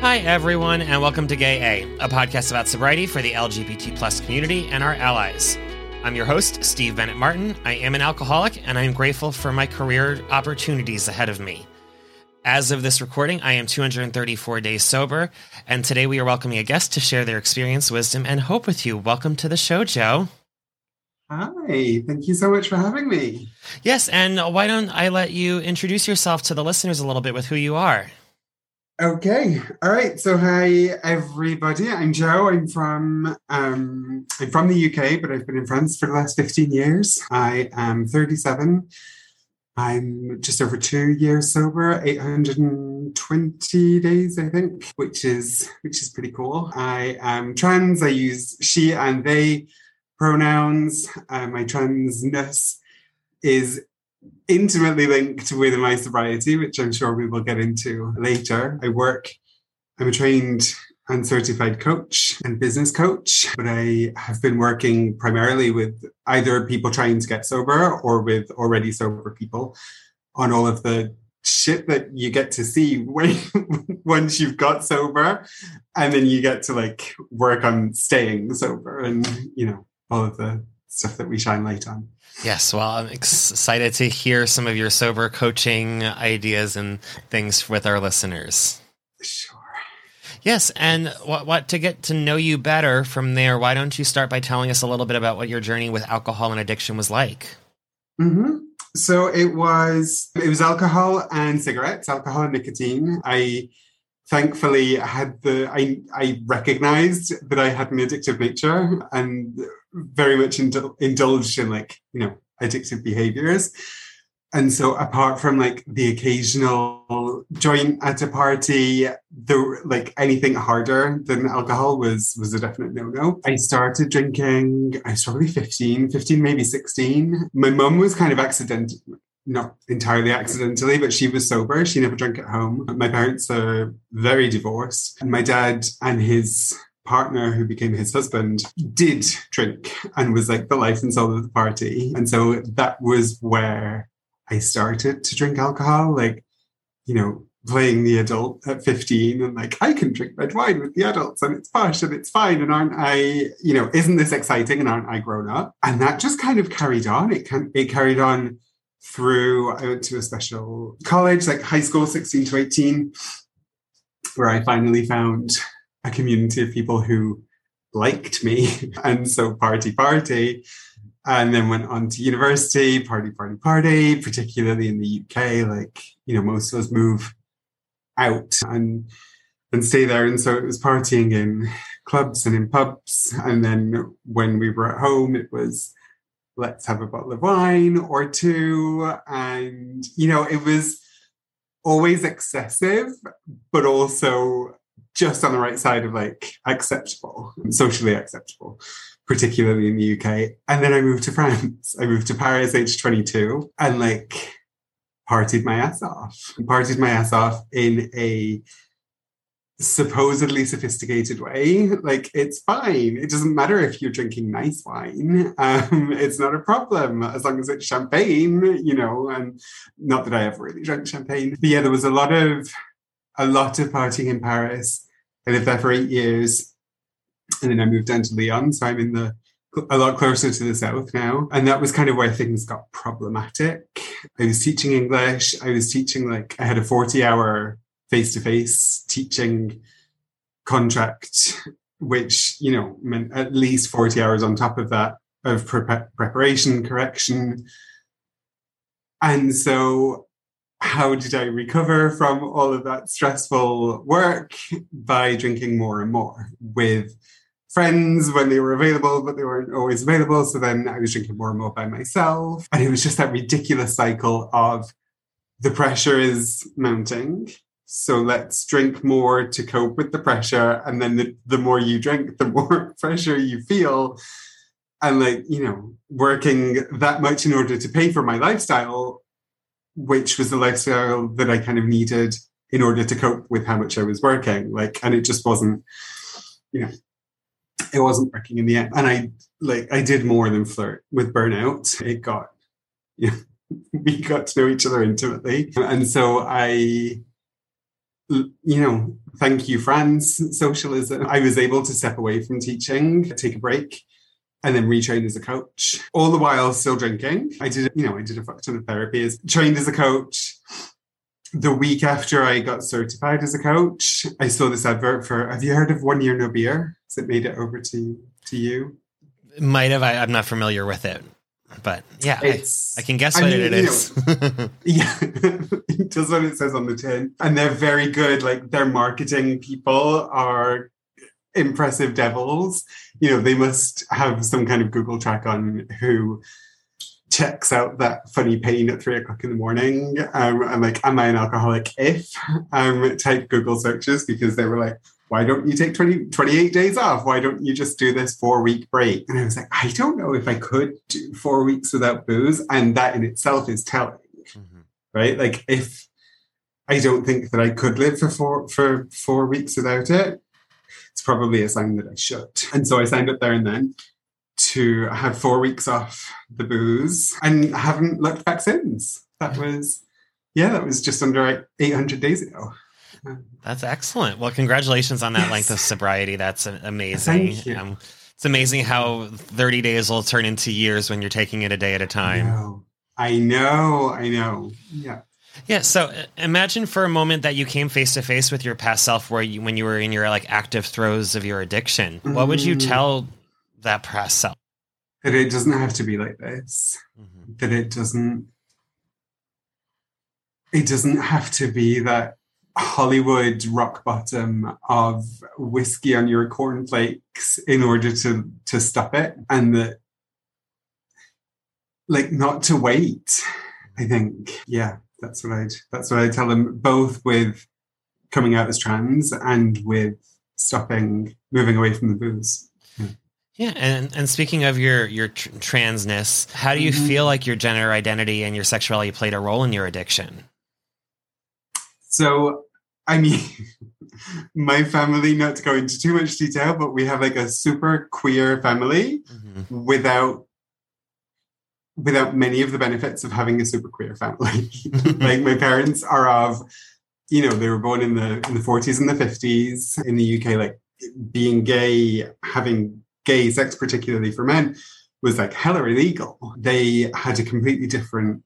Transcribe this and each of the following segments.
Hi, everyone, and welcome to Gay A, a podcast about sobriety for the LGBT plus community and our allies. I'm your host, Steve Bennett Martin. I am an alcoholic, and I am grateful for my career opportunities ahead of me. As of this recording, I am 234 days sober, and today we are welcoming a guest to share their experience, wisdom, and hope with you. Welcome to the show, Jo. Hi, thank you so much for having me. Yes, and why don't I let you introduce yourself to the listeners a little bit with who you are? Okay. All right. So hi everybody. I'm Jo. I'm from um I'm from the UK, but I've been in France for the last 15 years. I am 37. I'm just over two years sober, 820 days, I think, which is which is pretty cool. I am trans. I use she and they pronouns. Uh, my transness is intimately linked with my sobriety, which I'm sure we will get into later. I work, I'm a trained and certified coach and business coach, but I have been working primarily with either people trying to get sober or with already sober people on all of the shit that you get to see when once you've got sober and then you get to like work on staying sober and you know all of the stuff that we shine light on Yes, well, I'm excited to hear some of your sober coaching ideas and things with our listeners. Sure. Yes, and what, what to get to know you better from there? Why don't you start by telling us a little bit about what your journey with alcohol and addiction was like? Mm-hmm. So it was it was alcohol and cigarettes, alcohol and nicotine. I thankfully I had the I I recognized that I had an addictive nature and very much indul- indulged in like you know addictive behaviors. And so apart from like the occasional joint at a party the like anything harder than alcohol was was a definite no-no. I started drinking i was probably 15 15 maybe 16 my mum was kind of accidental not entirely accidentally, but she was sober. She never drank at home. My parents are very divorced, and my dad and his partner who became his husband did drink and was like the life and soul of the party. And so that was where I started to drink alcohol, like, you know, playing the adult at 15 and like, I can drink red wine with the adults and it's posh and it's fine. And aren't I, you know, isn't this exciting and aren't I grown up? And that just kind of carried on. It can it carried on through I went to a special college, like high school, 16 to 18, where I finally found a community of people who liked me. And so party, party. And then went on to university, party, party, party, particularly in the UK. Like, you know, most of us move out and and stay there. And so it was partying in clubs and in pubs. And then when we were at home, it was let's have a bottle of wine or two. And, you know, it was always excessive, but also just on the right side of like acceptable, socially acceptable, particularly in the UK. And then I moved to France. I moved to Paris age 22 and like partied my ass off. Partied my ass off in a supposedly sophisticated way. Like it's fine. It doesn't matter if you're drinking nice wine. Um, it's not a problem as long as it's champagne, you know. And not that I ever really drank champagne. But yeah, there was a lot of a lot of partying in Paris. I lived there for eight years, and then I moved down to Lyon. So I'm in the a lot closer to the south now. And that was kind of where things got problematic. I was teaching English. I was teaching like I had a 40 hour face to face teaching contract which, you know, meant at least 40 hours on top of that of pre- preparation, correction. And so, how did I recover from all of that stressful work? By drinking more and more with friends when they were available, but they weren't always available. So then I was drinking more and more by myself. And it was just that ridiculous cycle of the pressure is mounting. So let's drink more to cope with the pressure. And then the, the more you drink, the more pressure you feel. And like, you know, working that much in order to pay for my lifestyle, which was the lifestyle that I kind of needed in order to cope with how much I was working. Like, and it just wasn't, you know, it wasn't working in the end. And I like I did more than flirt with burnout. It got you know, we got to know each other intimately. And so I you know, thank you, France socialism. I was able to step away from teaching, take a break, and then retrain as a coach. All the while still drinking. I did, you know, I did a fuck ton of therapy, as trained as a coach, the week after I got certified as a coach, I saw this advert for. Have you heard of One Year No Beer? Has it made it over to to you? Might have. I, am not familiar with it, but yeah, I, I, can guess I what mean, it is. Know, yeah, just what it says on the tin, and they're very good. Like their marketing people are impressive devils. You know, they must have some kind of Google track on who checks out that funny pain at three o'clock in the morning. Um, I'm like, am I an alcoholic? If um, type Google searches because they were like, why don't you take 20, 28 days off? Why don't you just do this four week break? And I was like, I don't know if I could do four weeks without booze. And that in itself is telling, mm-hmm. right? Like if I don't think that I could live for four, for four weeks without it, it's probably a sign that I should. And so I signed up there and then to have four weeks off the booze and haven't looked back since. That was, yeah, that was just under 800 days ago. That's excellent. Well, congratulations on that yes. length of sobriety. That's amazing. Thank you. Um, it's amazing how 30 days will turn into years when you're taking it a day at a time. I know. I know. I know. Yeah. Yeah. So uh, imagine for a moment that you came face to face with your past self, where you, when you were in your like active throes of your addiction. Mm-hmm. What would you mm. tell that past self. That it doesn't have to be like this. Mm-hmm. That it doesn't it doesn't have to be that Hollywood rock bottom of whiskey on your cornflakes in order to to stop it. And that like not to wait. I think. Yeah, that's what I'd that's what I tell them, both with coming out as trans and with stopping moving away from the booze. Yeah, and and speaking of your your tr- transness, how do you mm-hmm. feel like your gender identity and your sexuality played a role in your addiction? So, I mean, my family, not to go into too much detail, but we have like a super queer family mm-hmm. without without many of the benefits of having a super queer family. like my parents are of, you know, they were born in the in the 40s and the 50s in the UK, like being gay, having gay sex, particularly for men, was like hella illegal. They had a completely different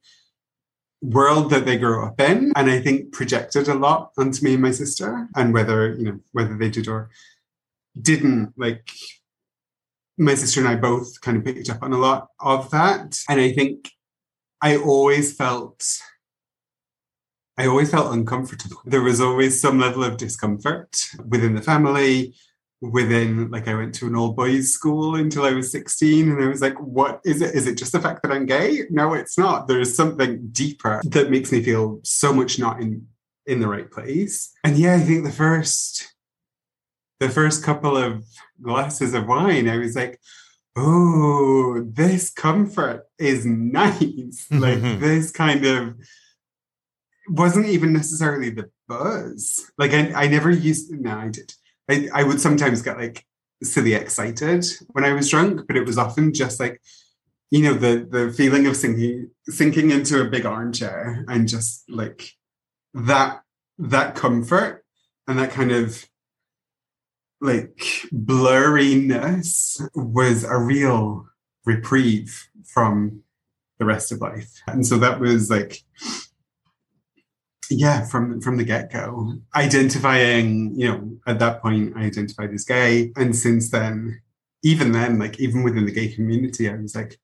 world that they grew up in and i think projected a lot onto me and my sister and whether you know whether they did or didn't like my sister and i both kind of picked up on a lot of that. And i think i always felt i always felt uncomfortable. There was always some level of discomfort within the family within like I went to an all boys school until I was 16 and I was like what is it? Is it just the fact that I'm gay? No it's not. There's something deeper that makes me feel so much not in in the right place. And yeah I think the first the first couple of glasses of wine I was like oh this comfort is nice. Like this kind of wasn't even necessarily the buzz. Like I, I never used no I did I, I would sometimes get like silly excited when I was drunk, but it was often just like, you know, the the feeling of sinking sinking into a big armchair and just like that that comfort and that kind of like blurriness was a real reprieve from the rest of life. And so that was like yeah, from from the get go, identifying, you know, at that point, I identified as gay, and since then, even then, like even within the gay community, I was like,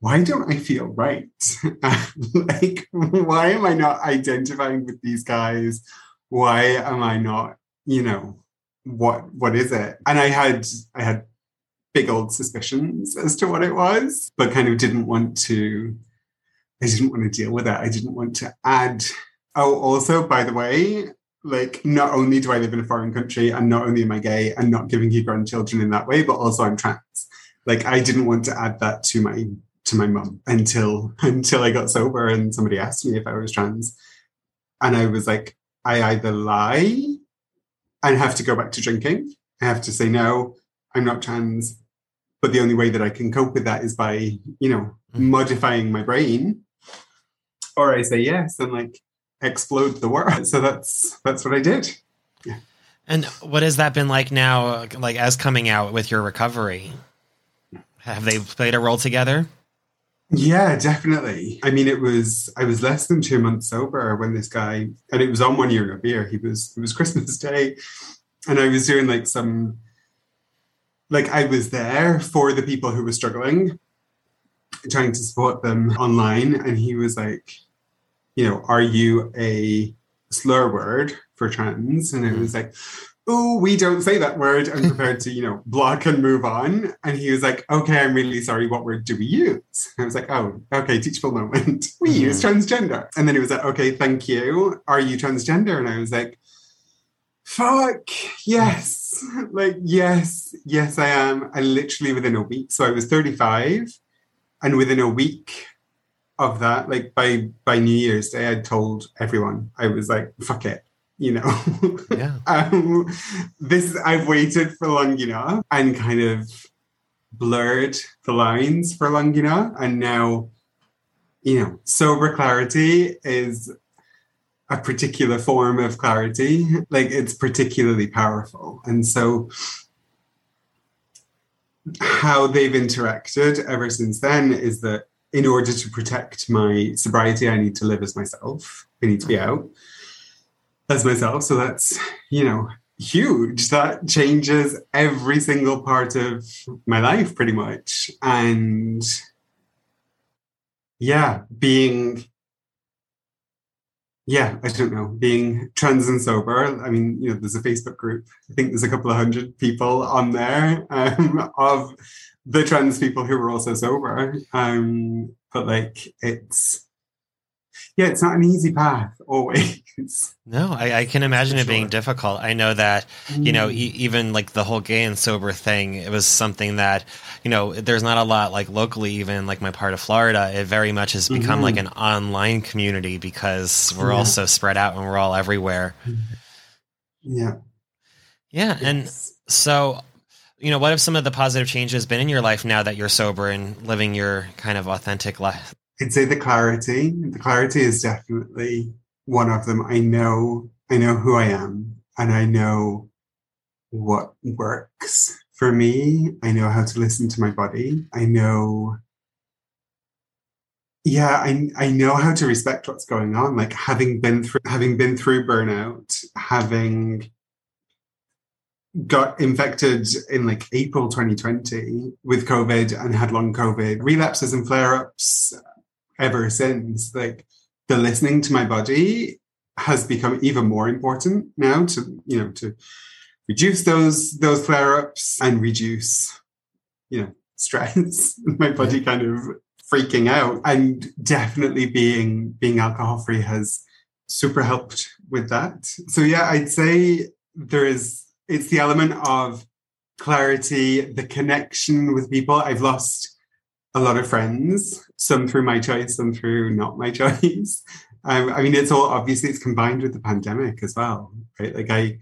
why don't I feel right? like, why am I not identifying with these guys? Why am I not, you know, what what is it? And I had I had big old suspicions as to what it was, but kind of didn't want to I didn't want to deal with it. I didn't want to add Oh, also, by the way, like not only do I live in a foreign country and not only am I gay and not giving you grandchildren in that way, but also I'm trans. Like I didn't want to add that to my to my mum until until I got sober and somebody asked me if I was trans. And I was like, I either lie and have to go back to drinking. I have to say no, I'm not trans. But the only way that I can cope with that is by, you know, mm. modifying my brain. Or I say yes and like explode the world. So that's that's what I did. Yeah. And what has that been like now, like as coming out with your recovery? Have they played a role together? Yeah, definitely. I mean, it was I was less than two months sober when this guy, and it was on one year no beer. He was it was Christmas Day, and I was doing like some, like I was there for the people who were struggling, trying to support them online, and he was like, you know, are you a slur word for trans? And it was like, oh, we don't say that word. I'm prepared to, you know, block and move on. And he was like, okay, I'm really sorry. What word do we use? I was like, oh, okay, teachable moment. We mm-hmm. use transgender. And then he was like, okay, thank you. Are you transgender? And I was like, fuck, yes. like, yes, yes, I am. I literally within a week. So I was 35. And within a week, of that. Like by by New Year's Day, I'd told everyone I was like, "Fuck it," you know. Yeah. um, this I've waited for long enough and kind of blurred the lines for long enough, and now, you know, sober clarity is a particular form of clarity. Like it's particularly powerful, and so how they've interacted ever since then is that in order to protect my sobriety, I need to live as myself. I need to be mm-hmm. out as myself. So that's, you know, huge. That changes every single part of my life pretty much. And yeah, being yeah, I don't know, being trans and sober. I mean, you know, there's a Facebook group. I think there's a couple of hundred people on there um, of the trans people who were also sober. Um, but like it's yeah, it's not an easy path always. No, I, I can imagine it being difficult. I know that, you know, e- even like the whole gay and sober thing, it was something that, you know, there's not a lot like locally, even like my part of Florida, it very much has become mm-hmm. like an online community because we're yeah. all so spread out and we're all everywhere. Yeah. Yeah. Yes. And so you know, what have some of the positive changes been in your life now that you're sober and living your kind of authentic life? I'd say the clarity. The clarity is definitely one of them. I know, I know who I am, and I know what works for me. I know how to listen to my body. I know yeah I, I know how to respect what's going on like having been through having been through burnout having got infected in like April 2020 with COVID and had long COVID, relapses and flare ups ever since. Like the listening to my body has become even more important now to, you know, to reduce those those flare ups and reduce, you know, stress. my body kind of freaking out and definitely being being alcohol free has super helped with that. So yeah, I'd say there is it's the element of clarity, the connection with people. I've lost a lot of friends, some through my choice, some through not my choice. Um, I mean, it's all obviously it's combined with the pandemic as well, right? Like I,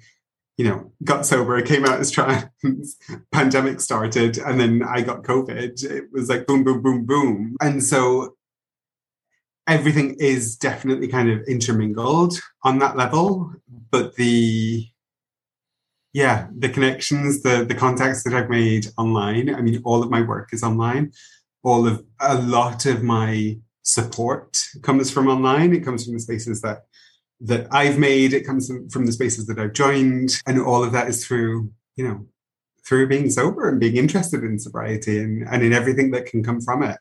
you know, got sober, came out as trans, pandemic started, and then I got COVID. It was like boom, boom, boom, boom. And so everything is definitely kind of intermingled on that level. But the yeah, the connections, the the contacts that I've made online. I mean, all of my work is online. All of a lot of my support comes from online. It comes from the spaces that that I've made. It comes from the spaces that I've joined, and all of that is through you know through being sober and being interested in sobriety and, and in everything that can come from it.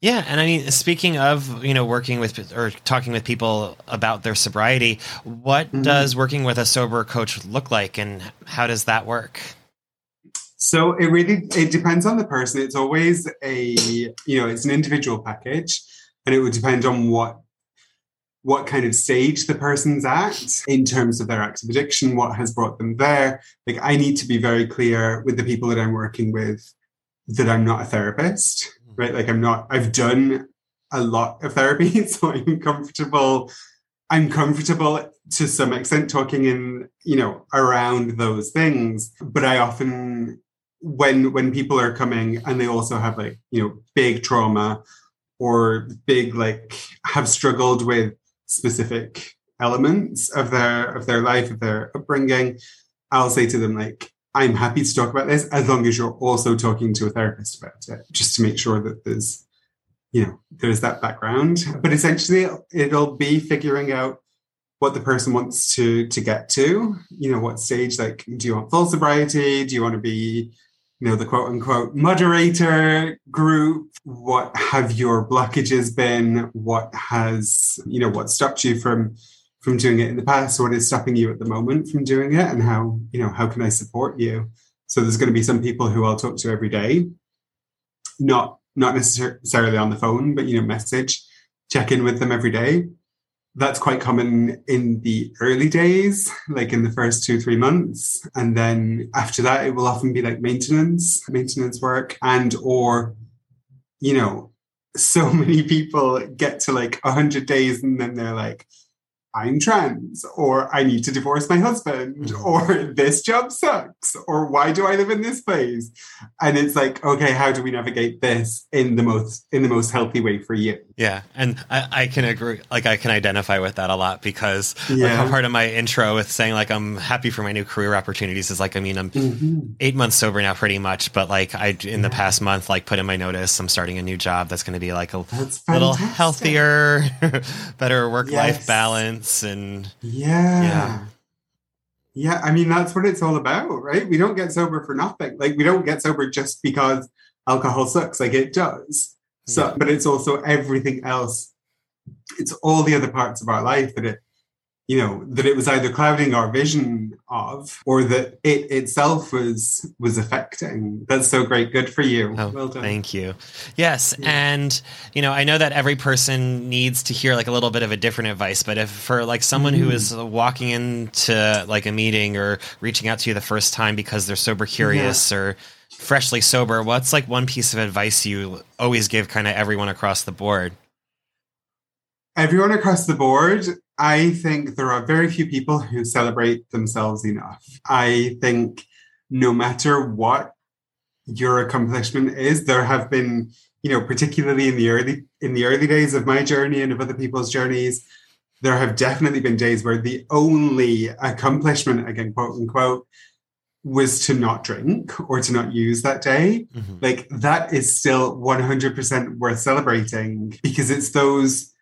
Yeah, and I mean, speaking of you know working with or talking with people about their sobriety, what mm-hmm. does working with a sober coach look like, and how does that work? So it really it depends on the person. It's always a you know it's an individual package, and it would depend on what what kind of stage the person's at in terms of their active addiction, what has brought them there. Like I need to be very clear with the people that I'm working with that I'm not a therapist mm-hmm. right? Like I'm not, I've done a lot of therapy, so I'm comfortable. I'm comfortable to some extent talking in, you know, around those things. But I often, when when people are coming and they also have like, you know, big trauma or big like have struggled with specific elements of their of their life, of their upbringing, I'll say to them like, I'm happy to talk about this as long as you're also talking to a therapist about it, just to make sure that there's, you know, there's that background. But essentially, it'll be figuring out what the person wants to to get to. You know, what stage? Like, do you want full sobriety? Do you want to be, you know, the quote unquote moderator group? What have your blockages been? What has you know what stopped you from from doing it in the past? What is stopping you at the moment from doing it? And how you know how can i support you? So there's going to be some people who i'll talk to every day. Not not necessarily on the phone but you know message check in with them every day that's quite common in the early days like in the first two three months and then after that it will often be like maintenance maintenance work and or you know so many people get to like 100 days and then they're like I'm trans, or I need to divorce my husband, mm-hmm. or this job sucks, or why do I live in this place? And it's like, okay, how do we navigate this in the most in the most healthy way for you? Yeah, and I, I can agree. Like I can identify with that a lot because yeah. like, part of my intro with saying like I'm happy for my new career opportunities is like I mean I'm mm-hmm. eight months sober now, pretty much. But like I in the past month, like put in my notice, I'm starting a new job that's going to be like a little healthier, better work life yes. balance and yeah. yeah. Yeah, I mean that's what it's all about, right? We don't get sober for nothing. Like we don't get sober just because alcohol sucks. Like it does. So, yeah. but it's also everything else. It's all the other parts of our life that it you know that it was either clouding our vision of or that it itself was was affecting that's so great good for you oh, well done thank you yes yeah. and you know i know that every person needs to hear like a little bit of a different advice but if for like someone mm. who is walking into like a meeting or reaching out to you the first time because they're sober curious yeah. or freshly sober what's like one piece of advice you always give kind of everyone across the board everyone across the board I think there are very few people who celebrate themselves enough. I think no matter what your accomplishment is, there have been, you know, particularly in the early in the early days of my journey and of other people's journeys, there have definitely been days where the only accomplishment, again, quote unquote, was to not drink or to not use that day. Mm-hmm. Like that is still 100% worth celebrating because it's those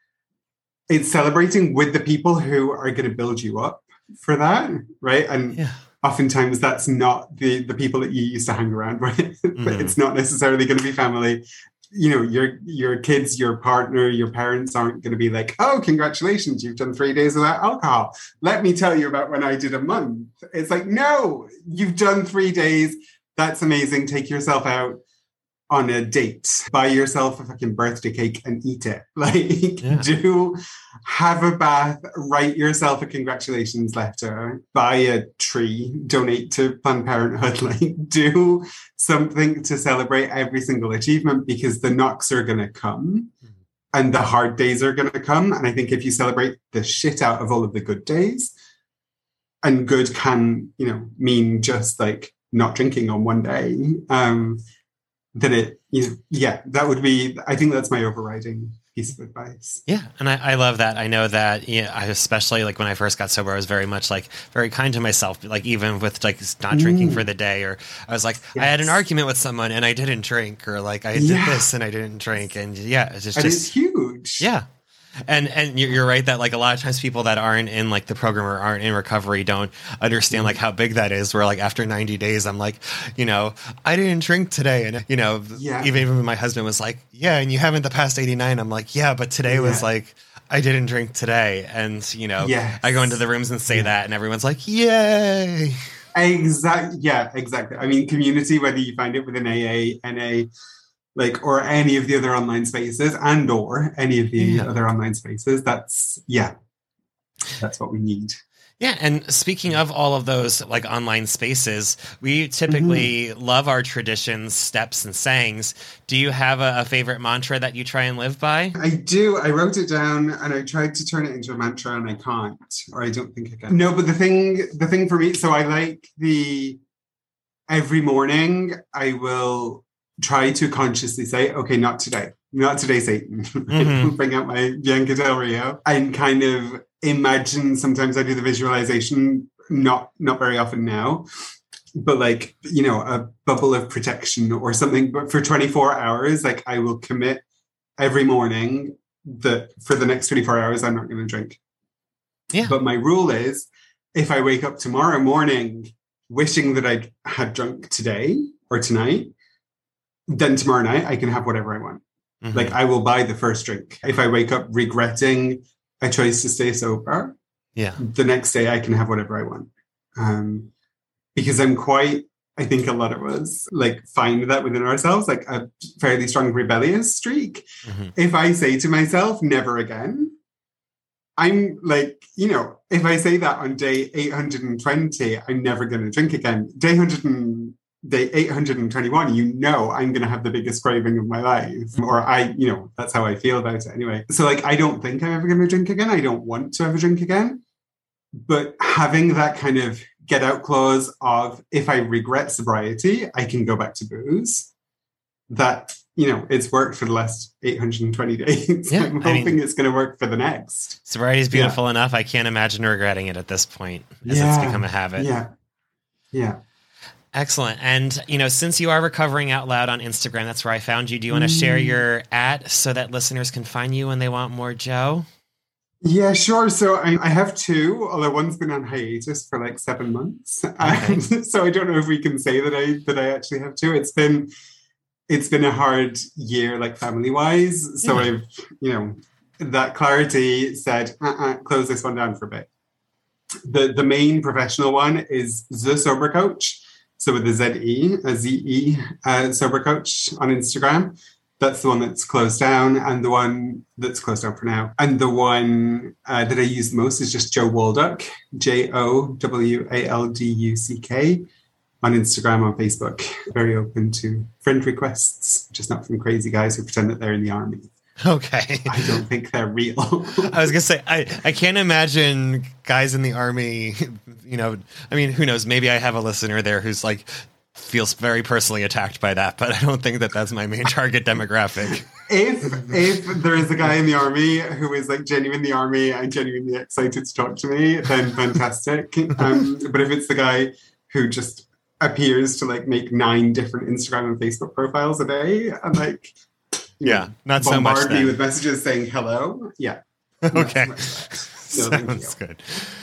it's celebrating with the people who are going to build you up for that, right? And yeah. oftentimes that's not the the people that you used to hang around with. Mm-hmm. it's not necessarily going to be family. You know, your your kids, your partner, your parents aren't going to be like, "Oh, congratulations, you've done three days without alcohol." Let me tell you about when I did a month. It's like, no, you've done three days. That's amazing. Take yourself out on a date, buy yourself a fucking birthday cake and eat it. Like, yeah. do have a bath, write yourself a congratulations letter, buy a tree, donate to Planned Parenthood. Like, do something to celebrate every single achievement because the knocks are going to come mm-hmm. and the hard days are going to come. And I think if you celebrate the shit out of all of the good days, and good can, you know, mean just like not drinking on one day. Um, then it you know, yeah that would be i think that's my overriding piece of advice yeah and i, I love that i know that yeah i especially like when i first got sober i was very much like very kind to myself like even with like not drinking mm. for the day or i was like yes. i had an argument with someone and i didn't drink or like i did yeah. this and i didn't drink and yeah it's just, just huge yeah And and you're you're right that like a lot of times people that aren't in like the program or aren't in recovery don't understand like how big that is. Where like after 90 days, I'm like, you know, I didn't drink today, and you know, Yeah. even even my husband was like, yeah, and you haven't the past 89. I'm like, yeah, but today was like. I didn't drink today, and you know, Yes. I go into the rooms and say Yeah. that, and everyone's like, "Yay!" Exactly. Yeah, exactly. I mean, community, whether you find it within AA, NA, like, or any of the other online spaces, and or any of the Yeah. other online spaces, that's yeah, that's what we need. Yeah, and speaking of all of those like online spaces, we typically Mm-hmm. love our traditions, steps, and sayings. Do you have a, a favorite mantra that you try and live by? I do. I wrote it down and I tried to turn it into a mantra and I can't, or I don't think I can. No, but the thing, the thing for me, so I like the every morning I will try to consciously say, okay, not today, not today, Satan. Mhm. Bring out my Bianca Del Rio and kind of imagine. Sometimes I do the visualization, not not very often now, but like you know, a bubble of protection or something. But for 24 hours, like I will commit every morning that for the next 24 hours I'm not going to drink. Yeah. But my rule is if I wake up tomorrow morning wishing that I had drunk today or tonight, then tomorrow night I can have whatever I want. Mhm. Like I will buy the first drink. If I wake up regretting a choice to stay sober, yeah, the next day I can have whatever I want. Um, because I'm quite, I think a lot of us like find that within ourselves, like a fairly strong rebellious streak. Mhm. If I say to myself, never again, I'm like, you know, if I say that on day 820, I'm never going to drink again. Day 100 and day 821, you know, I'm going to have the biggest craving of my life. Or I, you know, that's how I feel about it anyway. So, like, I don't think I'm ever going to drink again. I don't want to ever drink again. But having that kind of get out clause of if I regret sobriety, I can go back to booze. That, you know, it's worked for the last 820 days. Yeah, I'm I mean- hoping it's going to work for the next. sobriety is beautiful enough. I can't imagine regretting it at this point, as it's become a habit. Yeah. Yeah. Excellent. And you know, since you are recovering out loud on Instagram, that's where I found you. Do you want to share Mm. your at so that listeners can find you when they want more Jo? Yeah, sure. So I, I have two, although one's been on hiatus for like seven months. Um, so I don't know if we can say that I that I actually have two. It's been it's been a hard year, like family wise. So Yeah. I've you know that clarity said uh-uh, close this one down for a bit. The the main professional one is the sober coach. So with the Z E a Z E uh, sober coach on Instagram. That's the one that's closed down, and the one that's closed down for now. And the one uh, that I use the most is just Jo Walduck, J O W A L D U C K, on Instagram, on Facebook. Very open to friend requests, just not from crazy guys who pretend that they're in the army. Okay. I don't think they're real. I was gonna say I, I can't imagine guys in the army. You know, I mean, who knows? Maybe I have a listener there who's like feels very personally attacked by that, but I don't think that that's my main target demographic. if if there is a guy in the army who is like genuinely army and genuinely excited to talk to me, then fantastic. Um, but if it's the guy who just appears to like make nine different Instagram and Facebook profiles a day and like Yeah, not so much. bombard me with messages saying hello, yeah. Okay. Not so much. No, thank Sounds good.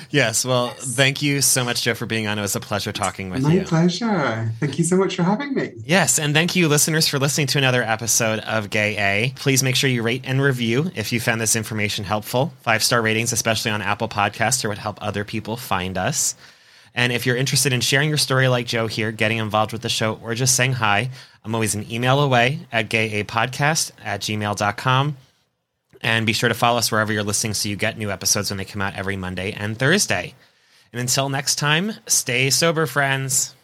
Yes. Well, thank you so much, Jo, for being on. It was a pleasure talking with My you. My pleasure. Thank you so much for having me. Yes, and thank you, listeners, for listening to another episode of Gay A. Please make sure you rate and review if you found this information helpful. Five star ratings, especially on Apple Podcasts, are what help other people find us. And if you're interested in sharing your story like Jo here, getting involved with the show, or just saying hi, I'm always an email away at gayapodcast at gmail.com. And be sure to follow us wherever you're listening so you get new episodes when they come out every Monday and Thursday. And until next time, stay sober, friends.